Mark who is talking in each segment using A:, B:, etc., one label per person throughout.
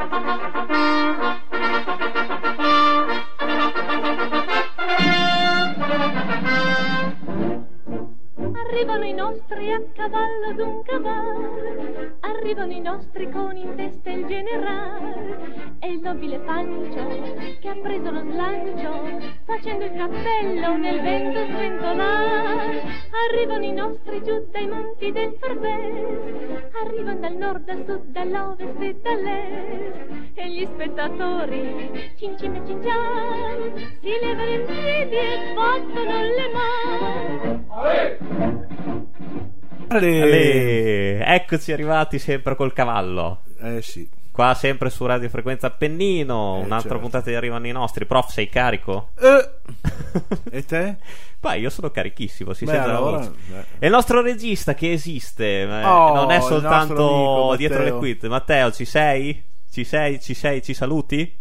A: Thank you. Arrivano i nostri a cavallo d'un cavallo, arrivano i nostri con in testa il generale e il nobile Pancio che ha preso lo slancio facendo il cappello nel vento sventolare. Arrivano i nostri giù dai monti del Farbes, arrivano dal nord, dal sud, dall'ovest e dall'est e gli spettatori cincin e cincian si levano in piedi e battono le mani.
B: Ale.
C: Ale, eccoci arrivati sempre col cavallo.
B: Eh sì.
C: Qua sempre su Radio Frequenza Appennino,
B: Eh,
C: un'altra
B: certo.
C: puntata di Arrivano i nostri. Prof, sei carico?
B: Eh. E te?
C: Beh, io sono carichissimo, si
B: Beh,
C: sente la
B: allora,
C: voce.
B: beh.
C: E il nostro regista che esiste, eh,
B: Oh,
C: non è soltanto
B: amico
C: dietro le quinte. Matteo, ci sei? Ci sei? Ci sei? Ci saluti?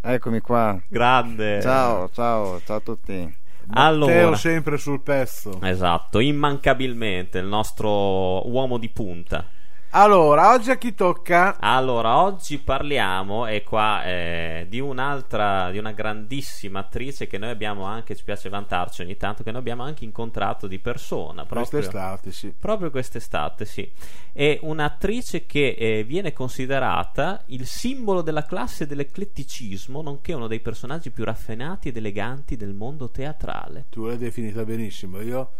D: Eccomi qua.
C: Grande.
D: Ciao, ciao, ciao a tutti.
C: Allora,
B: Matteo sempre sul pezzo.
C: esatto, immancabilmente il nostro uomo di punta.
B: Allora, oggi a chi tocca?
C: Allora, oggi parliamo, e qua, eh, di un'altra, di una grandissima attrice che noi abbiamo anche, ci piace vantarci ogni tanto, che noi abbiamo anche incontrato di persona. Proprio,
B: Quest'estate, sì.
C: proprio quest'estate, sì. È un'attrice che eh, viene considerata il simbolo della classe dell'ecletticismo, nonché uno dei personaggi più raffinati ed eleganti del mondo teatrale.
B: Tu l'hai definita benissimo. Io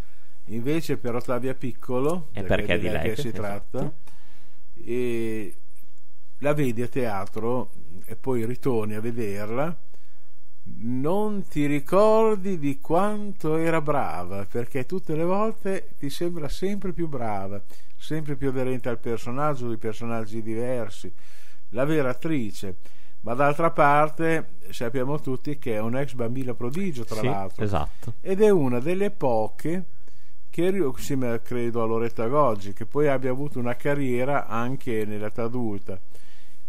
B: invece per Ottavia Piccolo,
C: E perché di lei
B: che si
C: esatto.
B: tratta, e la vedi a teatro e poi ritorni a vederla, non ti ricordi di quanto era brava, perché tutte le volte ti sembra sempre più brava, sempre più aderente al personaggio, di personaggi diversi, la vera attrice. Ma d'altra parte sappiamo tutti che è un'ex bambina prodigio, tra
C: Sì,
B: l'altro
C: esatto.
B: ed è una delle poche che ri- insieme credo a Loretta Goggi che poi abbia avuto una carriera anche nell'età adulta.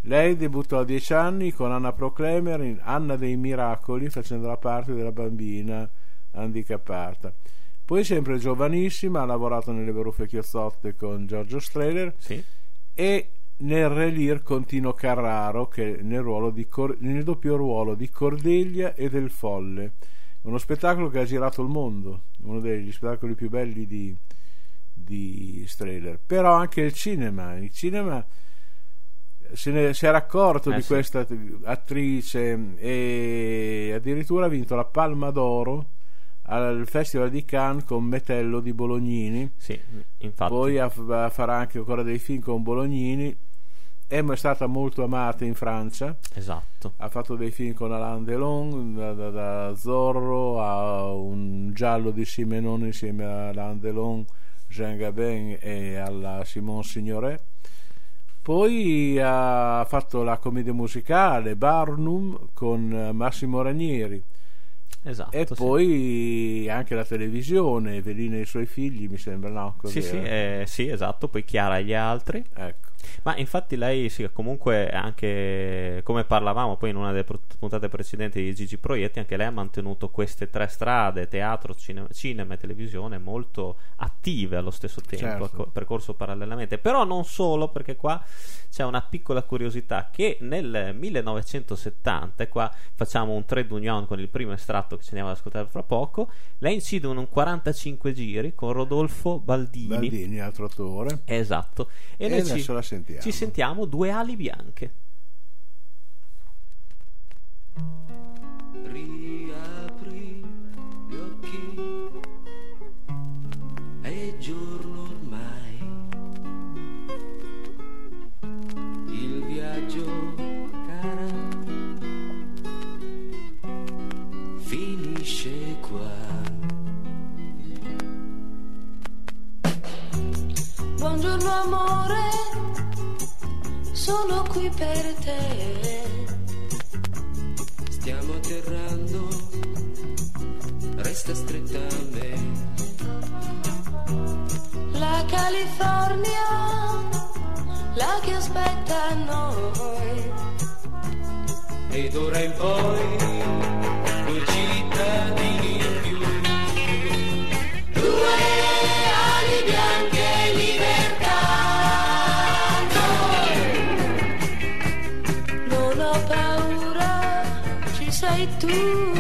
B: Lei debuttò a 10 anni con Anna Proclemer in Anna dei Miracoli facendo la parte della bambina handicappata. Poi sempre giovanissima ha lavorato nelle Baruffe Chiozzotte con Giorgio Strehler
C: Sì.
B: e nel Relir con Tino Carraro che nel, ruolo di Cor- nel doppio ruolo di Cordelia e del Folle uno spettacolo che ha girato il mondo uno degli spettacoli più belli di, di Strehler però anche il cinema il cinema se ne si era accorto
C: Eh
B: di
C: sì.
B: questa attrice e addirittura ha vinto la Palma d'Oro al Festival di Cannes con Metello di Bolognini
C: Sì, infatti.
B: poi farà anche ancora dei film con Bolognini è è stata molto amata in Francia
C: Esatto.
B: ha fatto dei film con Alain Delon da, da- da Zorro a un giallo di Simenon insieme a Alain Delon Jean Gabin e alla Simone Signoret poi ha fatto la commedia musicale Barnum con Massimo Ranieri
C: Esatto.
B: e
C: sì.
B: poi anche la televisione Evelina e i suoi figli mi sembra no?
C: Sì,
B: Così,
C: sì,
B: eh,
C: sì, esatto. Poi Chiara e gli altri.
B: ecco
C: Ma infatti lei, sì, comunque anche come parlavamo poi in una delle puntate precedenti di Gigi Proietti, anche lei ha mantenuto queste tre strade, teatro, cinema, cinema e televisione, molto attive allo stesso tempo,
B: Certo.
C: a co- percorso parallelamente. Però non solo, perché qua c'è una piccola curiosità che nel 1970, e qua facciamo un trade union con il primo estratto che ci andiamo ad ascoltare fra poco, lei incide un 45 giri con Rodolfo Baldini.
B: Baldini altro attore
C: Esatto. E,
B: E adesso
C: ci,
B: la sentiamo.
C: Ci sentiamo due ali bianche.
E: Riapri gli occhi, è giorno ormai. Il viaggio, cara, finisce qua.
F: Buongiorno amore, sono qui per te.
E: Stiamo atterrando, resta stretta a me.
F: La California, la che aspetta a noi.
E: Ed ora in poi, due cittadini
F: sei tu.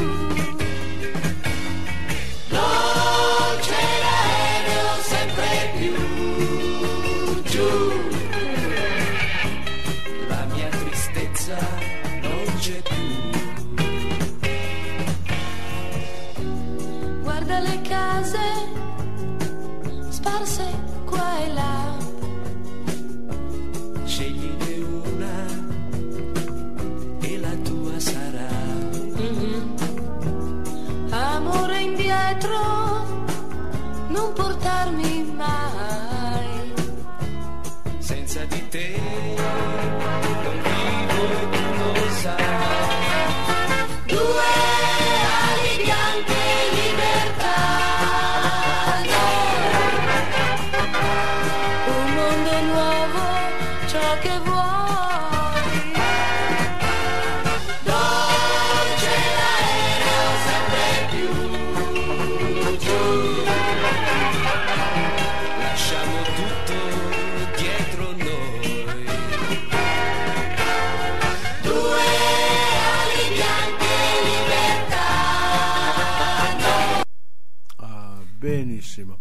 B: Benissimo.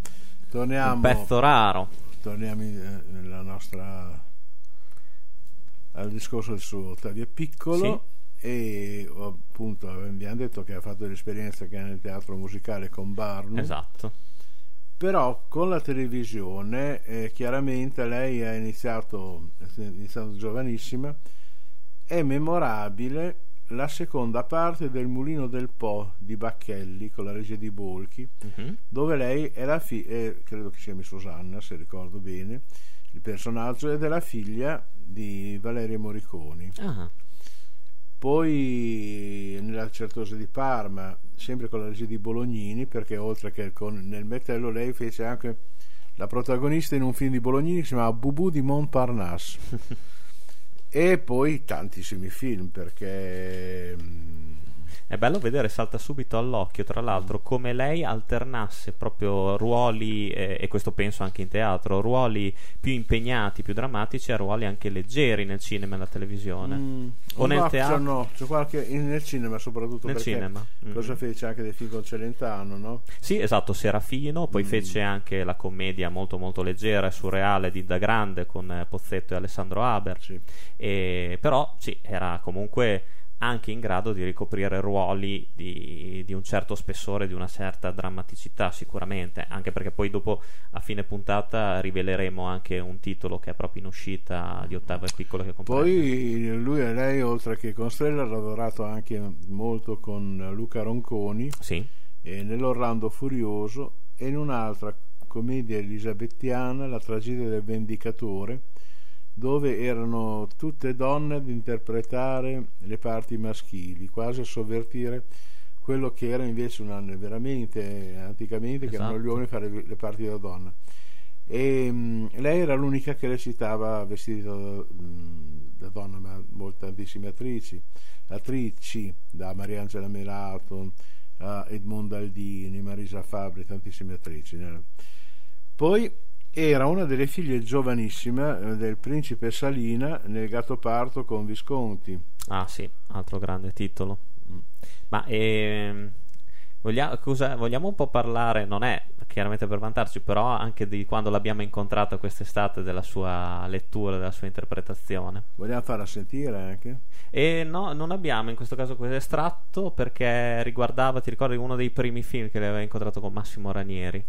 B: Torniamo,
C: Un pezzo raro.
B: torniamo in- eh, nella nostra al discorso del suo Ottavio Piccolo e appunto abbiamo detto che ha fatto l'esperienza che nel teatro musicale con Barnum
C: Esatto.
B: però con la televisione eh, chiaramente lei ha iniziato iniziando giovanissima è memorabile la seconda parte del Mulino del Po di Bacchelli con la regia di Bolchi
C: Mhm.
B: dove lei è la figlia, credo che sia Miss Susanna se ricordo bene, il personaggio è della figlia di Valerio Moriconi.
C: Ah,
B: Poi nella Certosa di Parma, sempre con la regia di Bolognini, perché oltre che con, nel Metello lei fece anche la protagonista in un film di Bolognini che si chiamava Bubu di Montparnasse. e poi tantissimi film, perché... mm,
C: È bello vedere, salta subito all'occhio, tra l'altro, come lei alternasse proprio ruoli, eh, e questo penso anche in teatro, ruoli più impegnati, più drammatici, a ruoli anche leggeri nel cinema e nella televisione.
B: Mm,
C: O nel
B: no,
C: teatro?
B: no, c'è qualche, in- nel cinema soprattutto
C: Nel cinema, mm.
B: cosa fece anche dei film con Celentano no?
C: Sì, esatto, Serafino, poi fece anche la commedia molto molto leggera e surreale di Da Grande con eh, Pozzetto e Alessandro Haber.
B: Sì.
C: E- però sì, era comunque anche in grado di ricoprire ruoli di, di un certo spessore, di una certa drammaticità sicuramente, anche perché poi dopo a fine puntata riveleremo anche un titolo che è proprio in uscita di Ottava e Piccolo che comprende.
B: poi lui e lei oltre che con Strella ha lavorato anche molto con Luca Ronconi
C: Sì,
B: e nell'Orlando Furioso e in un'altra commedia elisabettiana La tragedia del vendicatore dove erano tutte donne ad interpretare le parti maschili, quasi a sovvertire quello che era invece una, veramente anticamente che erano
C: Esatto.
B: gli uomini a fare le parti da donna. E mh, lei era l'unica che recitava vestita da, mh, da donna, ma molte tantissime attrici, attrici da Mariangela Melato a Edmondo Aldini, Marisa Fabri, tantissime attrici. eh. Poi era una delle figlie giovanissime eh, del principe Salina nel Gattopardo con Visconti.
C: ah sì, altro grande titolo. Ma ehm, voglia- cosa- vogliamo un po' parlare, non è chiaramente per vantarci, però anche di quando l'abbiamo incontrata quest'estate, della sua lettura, della sua interpretazione.
B: Vogliamo farla sentire anche?
C: E no, non abbiamo in questo caso questo estratto perché riguardava, ti ricordi, uno dei primi film che lei aveva incontrato con Massimo Ranieri,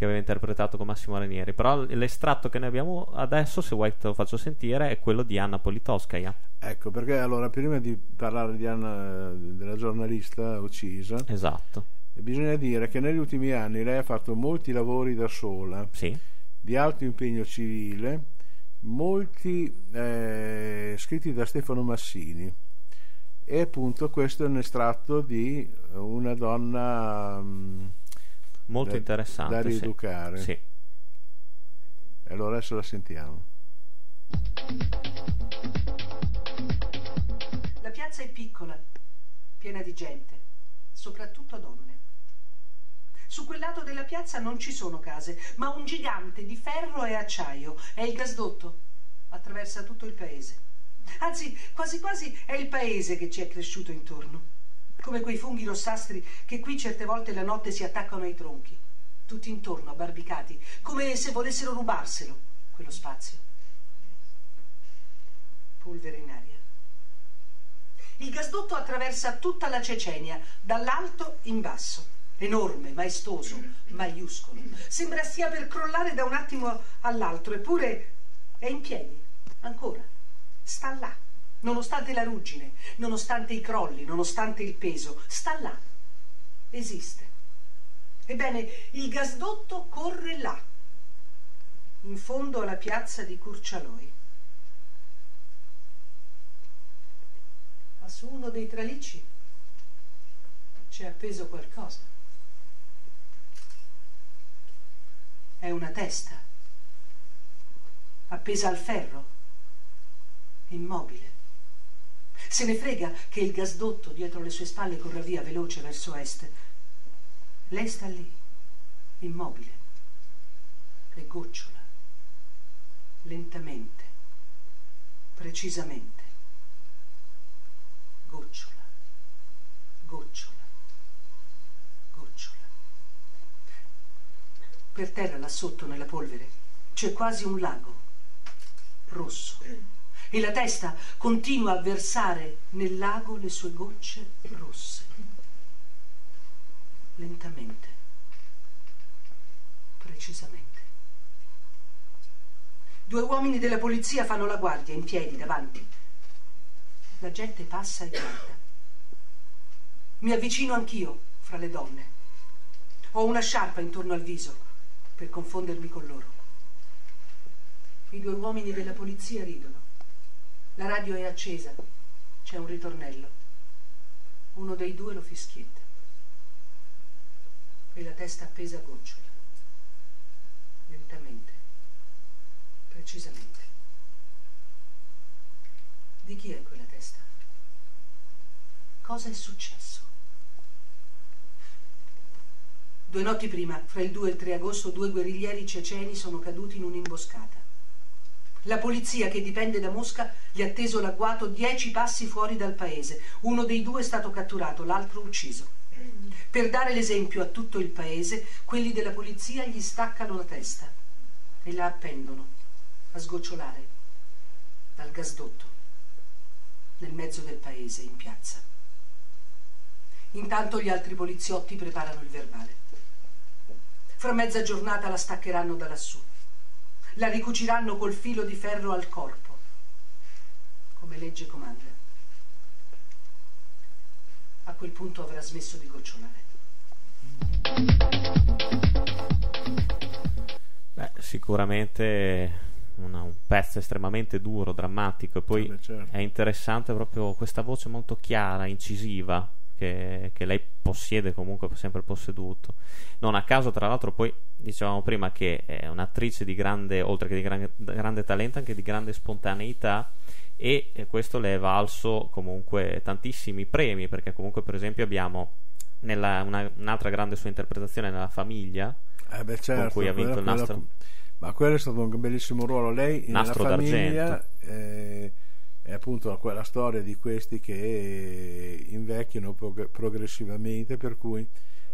C: che aveva interpretato con Massimo Ranieri. Però l'estratto che noi abbiamo adesso, se vuoi te lo faccio sentire, è quello di Anna Politkovskaya.
B: Ecco, perché allora prima di parlare di Anna, della giornalista uccisa,
C: Esatto,
B: bisogna dire che negli ultimi anni lei ha fatto molti lavori da sola,
C: sì.
B: di alto impegno civile, molti eh, scritti da Stefano Massini. E appunto questo è un estratto di una donna mm,
C: Molto
B: da-
C: interessante.
B: da
C: sì.
B: rieducare.
C: Sì.
B: Allora adesso la sentiamo.
G: La piazza è piccola, piena di gente, soprattutto donne. Su quel lato della piazza non ci sono case, ma un gigante di ferro e acciaio. È il gasdotto. Attraversa tutto il paese. Anzi, quasi quasi è il paese che ci è cresciuto intorno. Come quei funghi rossastri che qui certe volte la notte si attaccano ai tronchi, tutti intorno, abbarbicati, come se volessero rubarselo, quello spazio. Polvere in aria. Il gasdotto attraversa tutta la Cecenia, dall'alto in basso. Enorme, maestoso, maiuscolo. Sembra stia per crollare da un attimo all'altro, eppure è in piedi, ancora. Sta là, nonostante la ruggine, nonostante i crolli, nonostante il peso. Sta là. Esiste. Ebbene, il gasdotto corre là, in fondo alla piazza di Curcialoi. Ma su uno dei tralicci c'è appeso qualcosa. È una testa, appesa al ferro, immobile. Se ne frega che il gasdotto dietro le sue spalle corra via veloce verso est. Lei sta lì, immobile, e gocciola, lentamente, precisamente. Gocciola, gocciola, gocciola. Per terra là sotto nella polvere c'è quasi un lago rosso e la testa continua a versare nel lago le sue gocce rosse. Lentamente, precisamente. Due uomini della polizia fanno la guardia in piedi davanti. La gente passa e guarda. Mi avvicino anch'io fra le donne. Ho una sciarpa intorno al viso per confondermi con loro. I due uomini della polizia ridono. La radio è accesa. C'è un ritornello. Uno dei due lo fischietta. E la testa appesa gocciola. Lentamente. Precisamente. Di chi è quella testa? Cosa è successo? Due notti prima, fra il 2 e il 3 agosto, due guerriglieri ceceni sono caduti in un'imboscata. La polizia che dipende da Mosca gli ha teso l'agguato dieci passi fuori dal paese. Uno dei due è stato catturato, l'altro ucciso. Per dare l'esempio a tutto il paese, quelli della polizia gli staccano la testa e la appendono a sgocciolare dal gasdotto nel mezzo del paese, in piazza. Intanto gli altri poliziotti preparano il verbale. Fra mezza giornata la staccheranno da lassù la ricuciranno col filo di ferro al corpo, come legge comanda. A quel punto avrà smesso di gocciolare.
C: Beh, sicuramente una- un pezzo estremamente duro, drammatico e poi
B: beh, certo.
C: è interessante proprio questa voce molto chiara, incisiva che, che lei possiede comunque sempre posseduto. Non a caso, tra l'altro, poi dicevamo prima che è un'attrice di grande, oltre che di grande, grande talento, anche di grande spontaneità e questo le è valso comunque tantissimi premi perché comunque per esempio abbiamo nella, una- un'altra grande sua interpretazione nella famiglia
B: Eh beh, certo,
C: cui ha vinto
B: quella-
C: il nastro.
B: quella- ma quello è stato un bellissimo ruolo. Lei
C: Nastro
B: nella famiglia
C: d'argento.
B: eh, è appunto quella storia di questi che invecchiano prog- progressivamente, per cui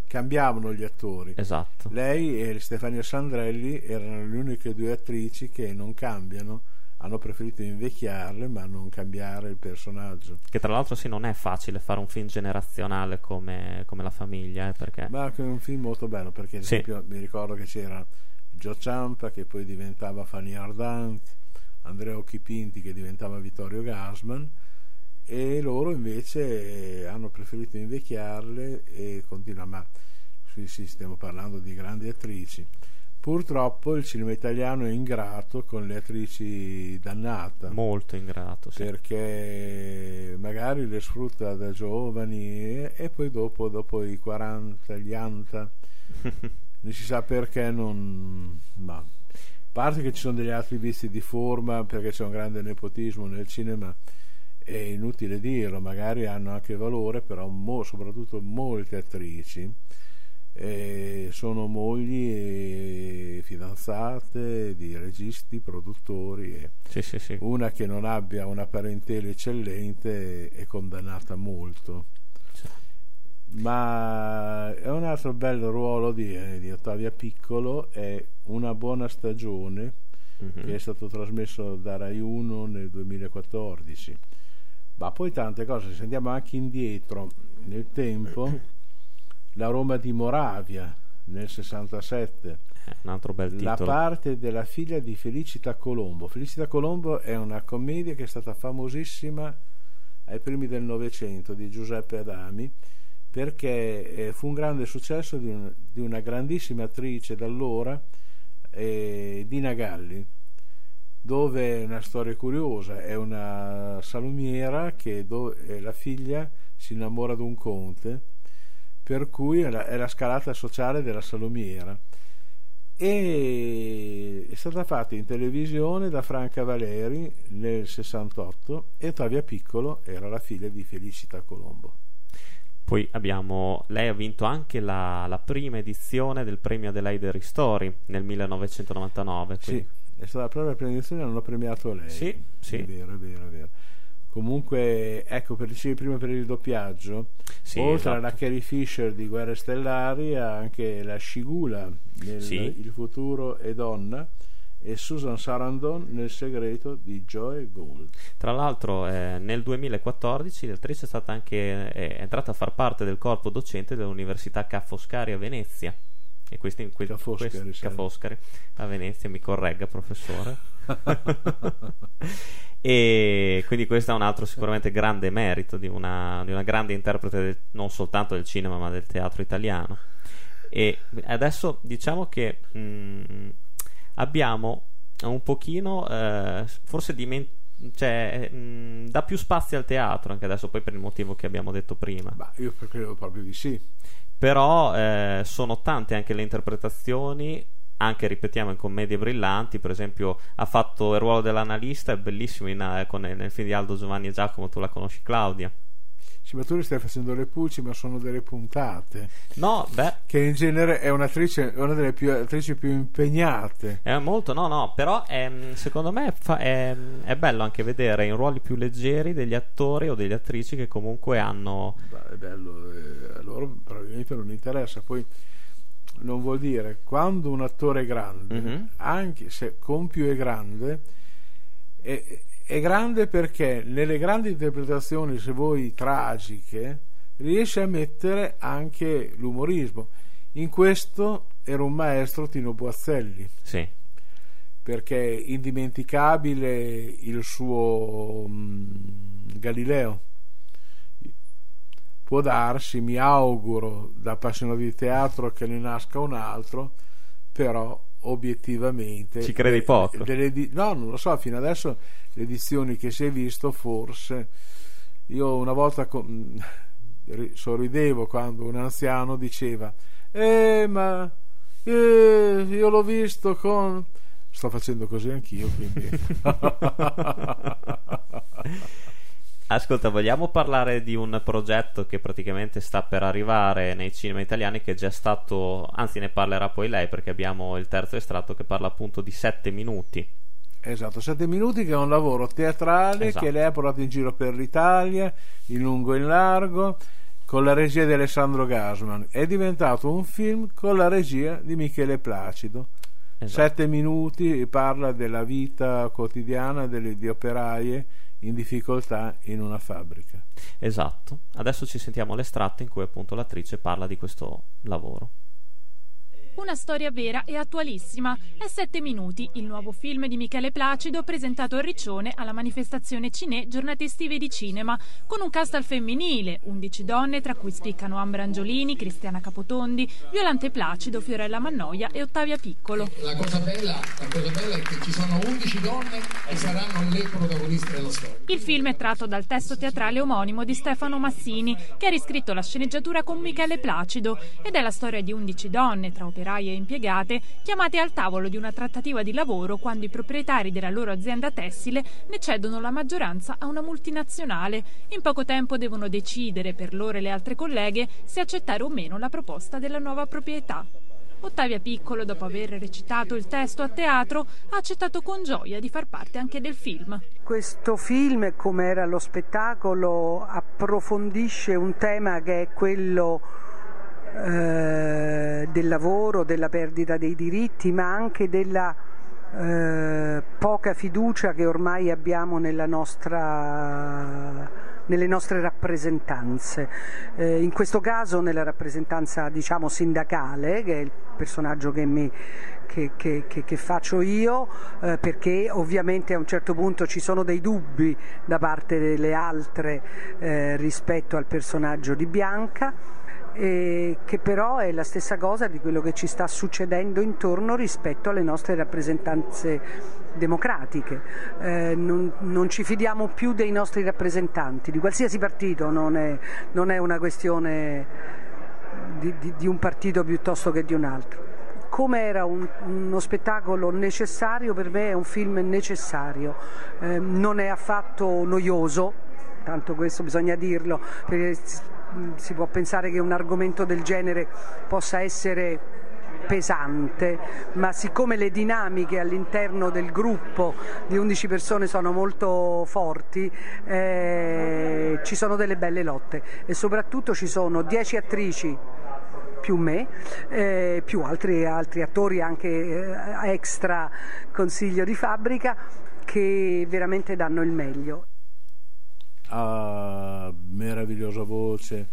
B: cambiavano gli attori.
C: esatto
B: Lei e Stefania Sandrelli erano le uniche due attrici che non cambiano, hanno preferito invecchiarle ma non cambiare il personaggio.
C: Che tra l'altro sì, non è facile fare un film generazionale come, come La famiglia, eh, perché
B: Ma è un film molto bello perché ad
C: Sì.
B: esempio mi ricordo che c'era Joe Ciampa che poi diventava Fanny Ardant, Andrea Occhipinti che diventava Vittorio Gassman e loro invece eh, hanno preferito invecchiarle e continuano, ma sì, sì, stiamo parlando di grandi attrici. Purtroppo il cinema italiano è ingrato con le attrici dannata
C: molto ingrato. Sì.
B: perché magari le sfrutta da giovani e, poi dopo, dopo i 40, gli 80 non si sa perché non ma a parte che ci sono degli altri vizi di forma perché c'è un grande nepotismo nel cinema è inutile dirlo magari hanno anche valore però mo- soprattutto molte attrici eh, sono mogli e fidanzate di registi, produttori. E
C: Sì, sì, sì.
B: una che non abbia una parentela eccellente è condannata molto. Ma è un altro bel ruolo di, eh, di Ottavia Piccolo, è Una buona stagione
C: Mhm.
B: che è stato trasmesso da Rai 1 nel 2014. Ma poi tante cose, se andiamo anche indietro nel tempo, la Roma di Moravia nel 67,
C: Eh, un altro bel
B: la
C: titolo.
B: parte della figlia di Felicita Colombo. Felicita Colombo è una commedia che è stata famosissima ai primi del Novecento di Giuseppe Adami perché eh, fu un grande successo di, un- di una grandissima attrice d'allora, eh, Dina Galli, dove una storia curiosa, è una salumiera che do- eh, la figlia si innamora di un conte, per cui è la, è la scalata sociale della salumiera e è stata fatta in televisione da Franca Valeri nel 68 e Ottavia Piccolo era la figlia di Felicita Colombo.
C: Poi abbiamo. Lei ha vinto anche la, la prima edizione del premio Adelaide Ristori nel 1999.
B: Sì,
C: quindi-
B: è stata la prima premiazione, hanno premiato lei.
C: Sì, sì.
B: È vero, è vero, è vero. Comunque, ecco, per dicevi prima per il doppiaggio,
C: Sì,
B: oltre
C: esatto.
B: alla Carrie Fisher di Guerre Stellari, ha anche la Scigula nel
C: Sì.
B: Il futuro è donna e Susan Sarandon nel segreto di Joe Gold.
C: Tra l'altro, eh, nel 2014 l'attrice è stata anche è entrata a far parte del corpo docente dell'Università Ca' Foscari a Venezia. E questi, que-
B: Ca' Foscari,
C: questi-
B: sì.
C: Ca' Foscari a Venezia, mi corregga, professore. e quindi questo è un altro sicuramente grande merito di una, di una grande interprete del- non soltanto del cinema ma del teatro italiano. E adesso diciamo che mh, abbiamo un pochino, eh, forse dimenticato. Cioè, mh, dà più spazio al teatro anche adesso, poi per il motivo che abbiamo detto prima.
B: Ma io credo proprio di sì.
C: Però eh, sono tante anche le interpretazioni, anche ripetiamo in commedie brillanti. Per esempio, ha fatto il ruolo dell'analista, è bellissimo in, eh, con- nel film di Aldo Giovanni e Giacomo. Tu la conosci, Claudia?
B: Sì, ma tu li stai facendo le pulci, ma sono delle puntate.
C: No, beh,
B: Che in genere è un'attrice, è una delle più, attrici più impegnate.
C: È molto, no, no, però ehm, secondo me è, è bello anche vedere in ruoli più leggeri degli attori o delle attrici che comunque hanno.
B: Beh, è bello, eh, a loro probabilmente non interessa. Poi non vuol dire quando un attore è grande,
C: Mhm.
B: anche se compio è grande, è, è grande perché nelle grandi interpretazioni, se vuoi tragiche, riesce a mettere anche l'umorismo. In questo era un maestro Tino Boazzelli
C: Sì,
B: perché è indimenticabile il suo mm, Galileo. Può darsi, mi auguro, da appassionato di teatro che ne nasca un altro, però obiettivamente...
C: Ci credi poco?
B: delle no, non lo so, fino adesso le edizioni che si è visto forse... Io una volta con- ri- sorridevo quando un anziano diceva eh ma eh, io l'ho visto con sto facendo così anch'io quindi
C: Ascolta, vogliamo parlare di un progetto che praticamente sta per arrivare nei cinema italiani che è già stato, anzi ne parlerà poi lei perché abbiamo il terzo estratto che parla appunto di 7 minuti.
B: esatto sette minuti che è un lavoro teatrale
C: Esatto.
B: che lei ha portato in giro per l'Italia in lungo e in largo con la regia di Alessandro Gasman è diventato un film con la regia di Michele Placido
C: Esatto.
B: Sette minuti parla della vita quotidiana delle, di operaie in difficoltà in una fabbrica.
C: Esatto. Adesso ci sentiamo l'estratto in cui appunto l'attrice parla di questo lavoro.
H: Una storia vera e attualissima. È Sette minuti, il nuovo film di Michele Placido presentato a Riccione alla manifestazione Cinè Giornate estive di cinema, con un cast al femminile, 11 donne tra cui spiccano Ambra Angiolini, Cristiana Capotondi, Violante Placido, Fiorella Mannoia e Ottavia Piccolo.
I: La cosa, bella, la cosa bella è che ci sono 11 donne e saranno le protagoniste della storia.
H: Il film è tratto dal testo teatrale omonimo di Stefano Massini, che ha riscritto la sceneggiatura con Michele Placido, ed è la storia di 11 donne, tra operai operai impiegate, chiamate al tavolo di una trattativa di lavoro quando i proprietari della loro azienda tessile ne cedono la maggioranza a una multinazionale. In poco tempo devono decidere per loro e le altre colleghe se accettare o meno la proposta della nuova proprietà. Ottavia Piccolo, dopo aver recitato il testo a teatro, ha accettato con gioia di far parte anche del film.
J: Questo film, come era lo spettacolo, approfondisce un tema che è quello eh, del lavoro, della perdita dei diritti, ma anche della eh, poca fiducia che ormai abbiamo nostra nelle nostre rappresentanze. Eh, in questo caso nella rappresentanza diciamo sindacale, che è il personaggio che, mi, che, che, che faccio io, eh, perché ovviamente a un certo punto ci sono dei dubbi da parte delle altre eh, rispetto al personaggio di Bianca eh, che però è la stessa cosa di quello che ci sta succedendo intorno rispetto alle nostre rappresentanze democratiche. Eh, non, non, ci fidiamo più dei nostri rappresentanti, di qualsiasi partito, non è, non è una questione di, di, di, un partito piuttosto che di un altro. Come era un, uno spettacolo necessario, per me è un film necessario, eh, non è affatto noioso, tanto questo bisogna dirlo, perché si può pensare che un argomento del genere possa essere pesante, ma siccome le dinamiche all'interno del gruppo di 11 persone sono molto forti, eh, ci sono delle belle lotte e soprattutto ci sono 10 attrici più me, eh, più altri, altri, attori anche eh, extra consiglio di fabbrica che veramente danno il meglio
B: a meravigliosa voce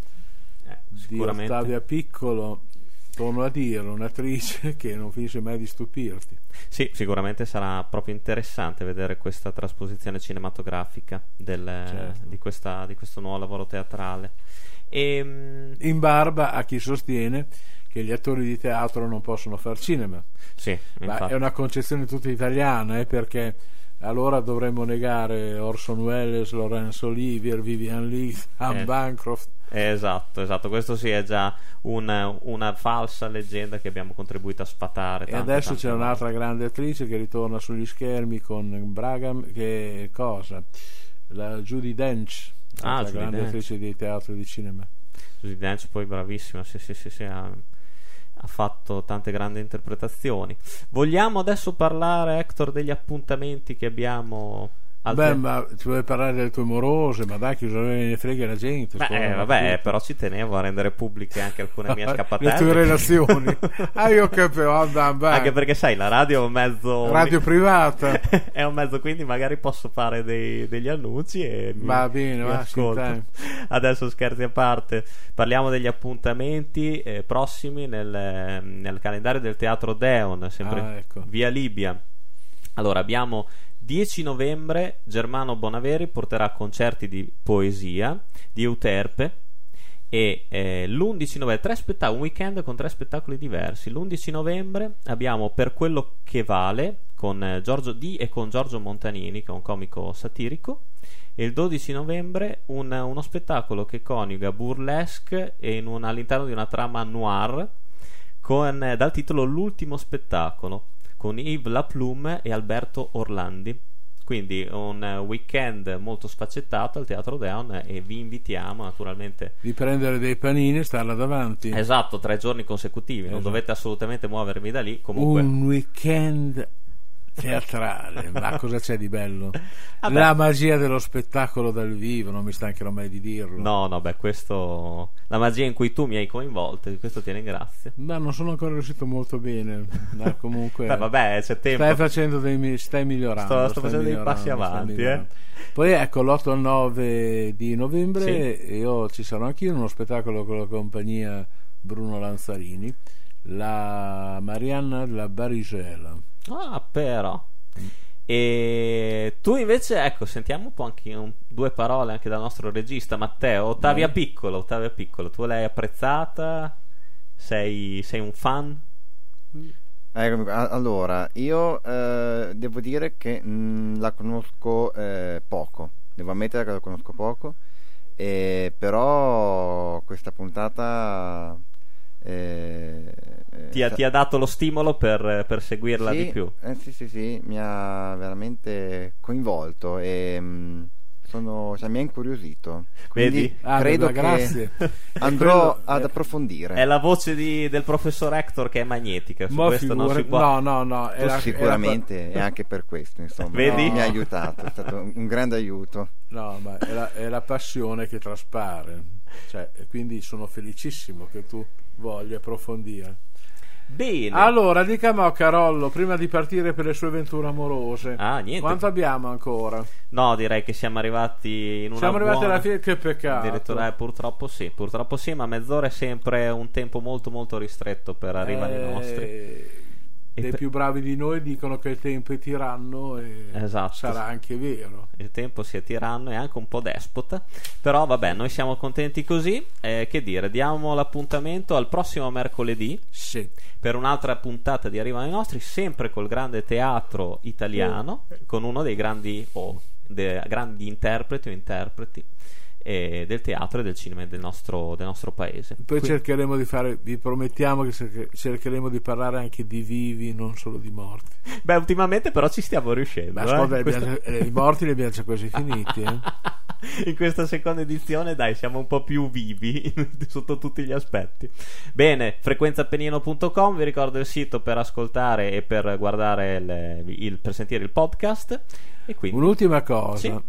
C: eh,
B: di Ottavia Piccolo torno a dire, un'attrice che non finisce mai di stupirti.
C: Sì, sicuramente sarà proprio interessante vedere questa trasposizione cinematografica del, certo. di, questa, di, questo nuovo lavoro teatrale.
B: E, ehm, In barba a chi sostiene che gli attori di teatro non possono fare cinema.
C: Sì,
B: è una concezione tutta italiana, eh, perché allora dovremmo negare Orson Welles, Laurence Olivier, Vivian Lee, Anne eh. Bancroft.
C: Esatto, esatto, questo sì è già una, una, falsa leggenda che abbiamo contribuito a sfatare.
B: E adesso c'è un'altra grande attrice che ritorna sugli schermi con Bragam, che cosa? La Judy Dench, ah, la grande Dench. attrice di teatro e di cinema.
C: Judy Dench poi bravissima, sì sì sì, sì ha ha fatto tante grandi interpretazioni. Vogliamo adesso parlare, Hector, degli appuntamenti che abbiamo
B: Altre... Beh, ma ti vuoi parlare delle tue morose, ma dai, che cosa ne frega la gente?
C: Beh, eh, vabbè, però ci tenevo a rendere pubbliche anche alcune mie scappate.
B: Le tue relazioni. ah, io capivo,
C: Anche perché sai, la radio è un mezzo.
B: Radio privata.
C: è un mezzo, quindi magari posso fare dei, degli annunci e.
B: Va bene,
C: mi
B: va,
C: ascolto. Adesso scherzi a parte, parliamo degli appuntamenti eh, prossimi nel, nel, calendario del Teatro Deon, sempre ah, ecco. via Libia. Allora, abbiamo 10 novembre Germano Bonaveri porterà concerti di poesia di Euterpe e eh, l'11 novembre tre spettacoli, un weekend con tre spettacoli diversi. L'11 novembre abbiamo Per quello che vale con eh, Giorgio Di e con Giorgio Montanini, che è un comico satirico. E il 12 novembre un, uno spettacolo che coniuga burlesque un, all'interno di una trama noir con, eh, dal titolo L'ultimo spettacolo con Yves Laplume e Alberto Orlandi. Quindi un weekend molto sfaccettato al Teatro Deon e vi invitiamo naturalmente
B: di prendere dei panini e starla davanti.
C: Esatto, tre giorni consecutivi, esatto. non dovete assolutamente muovervi da lì. Comunque...
B: Un weekend teatrale, ma cosa c'è di bello? Vabbè. La magia dello spettacolo dal vivo, non mi stancherò mai di dirlo.
C: No, no, beh, questo. La magia in cui tu mi hai coinvolto, di questo ti ringrazio.
B: Ma non sono ancora riuscito molto bene. Ma comunque.
C: beh, vabbè, c'è tempo.
B: Stai facendo dei. Stai migliorando.
C: Sto, sto
B: stai
C: facendo dei passi avanti, eh.
B: Poi ecco, l'8 al 9 di novembre sì. io ci sarò anch'io in uno spettacolo con la compagnia Bruno Lanzarini, la Marianna della Barigela
C: Ah, però. E tu invece, ecco, sentiamo un po' anche un, due parole anche dal nostro regista Matteo. Ottavia Beh. Piccolo, Ottavia Piccolo, tu l'hai apprezzata? Sei, sei un fan?
D: Ecco, allora, io eh, devo dire che mh, mm, la conosco eh, poco, devo ammettere che la conosco poco, eh, però questa puntata eh, eh,
C: Ti ha,
D: sa-
C: ti ha dato lo stimolo per, per seguirla
D: sì,
C: di più.
D: eh, sì, sì, sì, mi ha veramente coinvolto e mm, sono, cioè, mi ha incuriosito. Quindi
C: Vedi?
B: Ah,
D: credo
B: beh,
D: che
B: grazie.
D: andrò
B: Quello-
D: ad
B: eh,
D: approfondire.
C: È la voce di- del professor Hector che è magnetica. Su
B: Ma
C: questo non si può.
B: No, no, no. Era-
D: sicuramente e anche per questo, insomma,
C: Vedi?
D: mi ha aiutato, è stato un, un grande aiuto.
B: No, ma è la, è la passione che traspare. Cioè, e quindi sono felicissimo che tu voglia approfondire.
C: Bene.
B: Allora, dica a Carollo, prima di partire per le sue avventure amorose,
C: Ah, niente.
B: quanto abbiamo ancora?
C: No, direi che siamo arrivati in una
B: Siamo arrivati
C: buona-
B: alla fine, che peccato.
C: Addirittura, eh, purtroppo sì, purtroppo sì, ma mezz'ora è sempre un tempo molto molto ristretto per arrivare ai
B: Eh,
C: nostri. E
B: Dei
C: per-
B: più bravi di noi dicono che il tempo è tiranno e
C: Esatto.
B: sarà anche vero.
C: Il tempo si è tiranno e anche un po' despota. Però vabbè, noi siamo contenti così. Eh, che dire, diamo l'appuntamento al prossimo mercoledì
B: Sì.
C: per un'altra puntata di Arrivano i nostri, sempre col grande teatro italiano, con uno dei grandi, o dei grandi interpreti o interpreti eh, del teatro e del cinema del nostro, del nostro paese.
B: Poi
C: Qui-
B: cercheremo di fare, vi promettiamo che cerche- cercheremo di parlare anche di vivi, non solo di morti.
C: Beh, ultimamente però ci stiamo riuscendo.
B: Ma
C: eh,
B: ascolta,
C: questa-
B: già- eh, i morti li abbiamo già quasi finiti. eh.
C: in questa seconda edizione, dai, siamo un po' più vivi sotto tutti gli aspetti. Bene, frequenzapennino.com, vi ricordo il sito per ascoltare e per guardare il, il- per sentire il podcast. E quindi,
B: Un'ultima cosa.
C: Sì.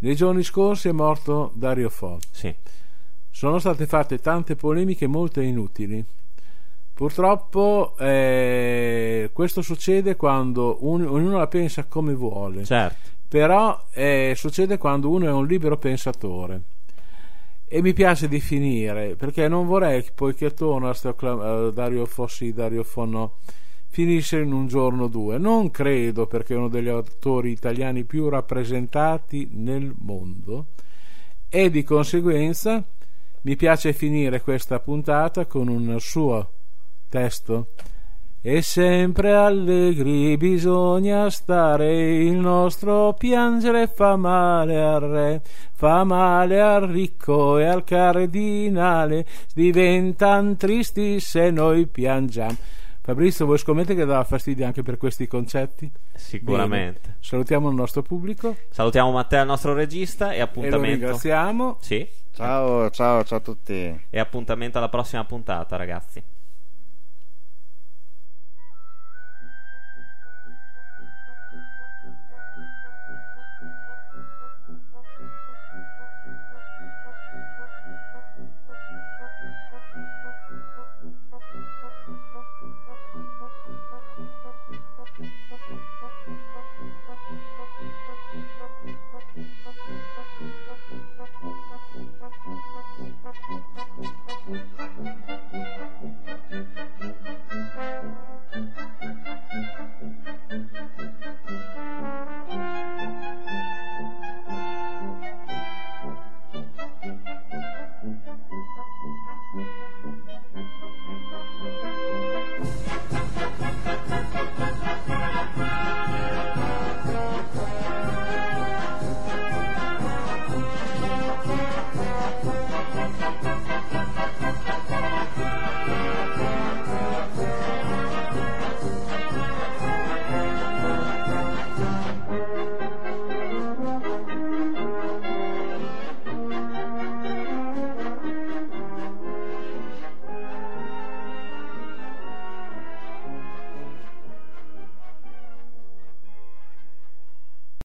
B: Nei giorni scorsi è morto Dario Fo.
C: sì,
B: Sono state fatte tante polemiche molto inutili. Purtroppo eh, questo succede quando un- ognuno la pensa come vuole.
C: certo.
B: però eh, succede quando uno è un libero pensatore e mi piace di finire perché non vorrei che poiché torna sto eh, Dario Fossi Dario Fonno finisse in un giorno o due non credo perché è uno degli autori italiani più rappresentati nel mondo e di conseguenza mi piace finire questa puntata con un suo testo e sempre allegri bisogna stare, il nostro piangere fa male al re, fa male al ricco e al cardinale, diventan tristi se noi piangiamo. Fabrizio, vuoi scommettere che dava fastidio anche per questi concetti?
C: Sicuramente.
B: Bene. Salutiamo il nostro pubblico
C: Salutiamo Matteo, il nostro regista, e
B: e lo
C: appuntamento.
B: ringraziamo.
C: Sì,
D: Ciao, ciao, ciao a tutti.
C: e appuntamento alla prossima puntata, ragazzi.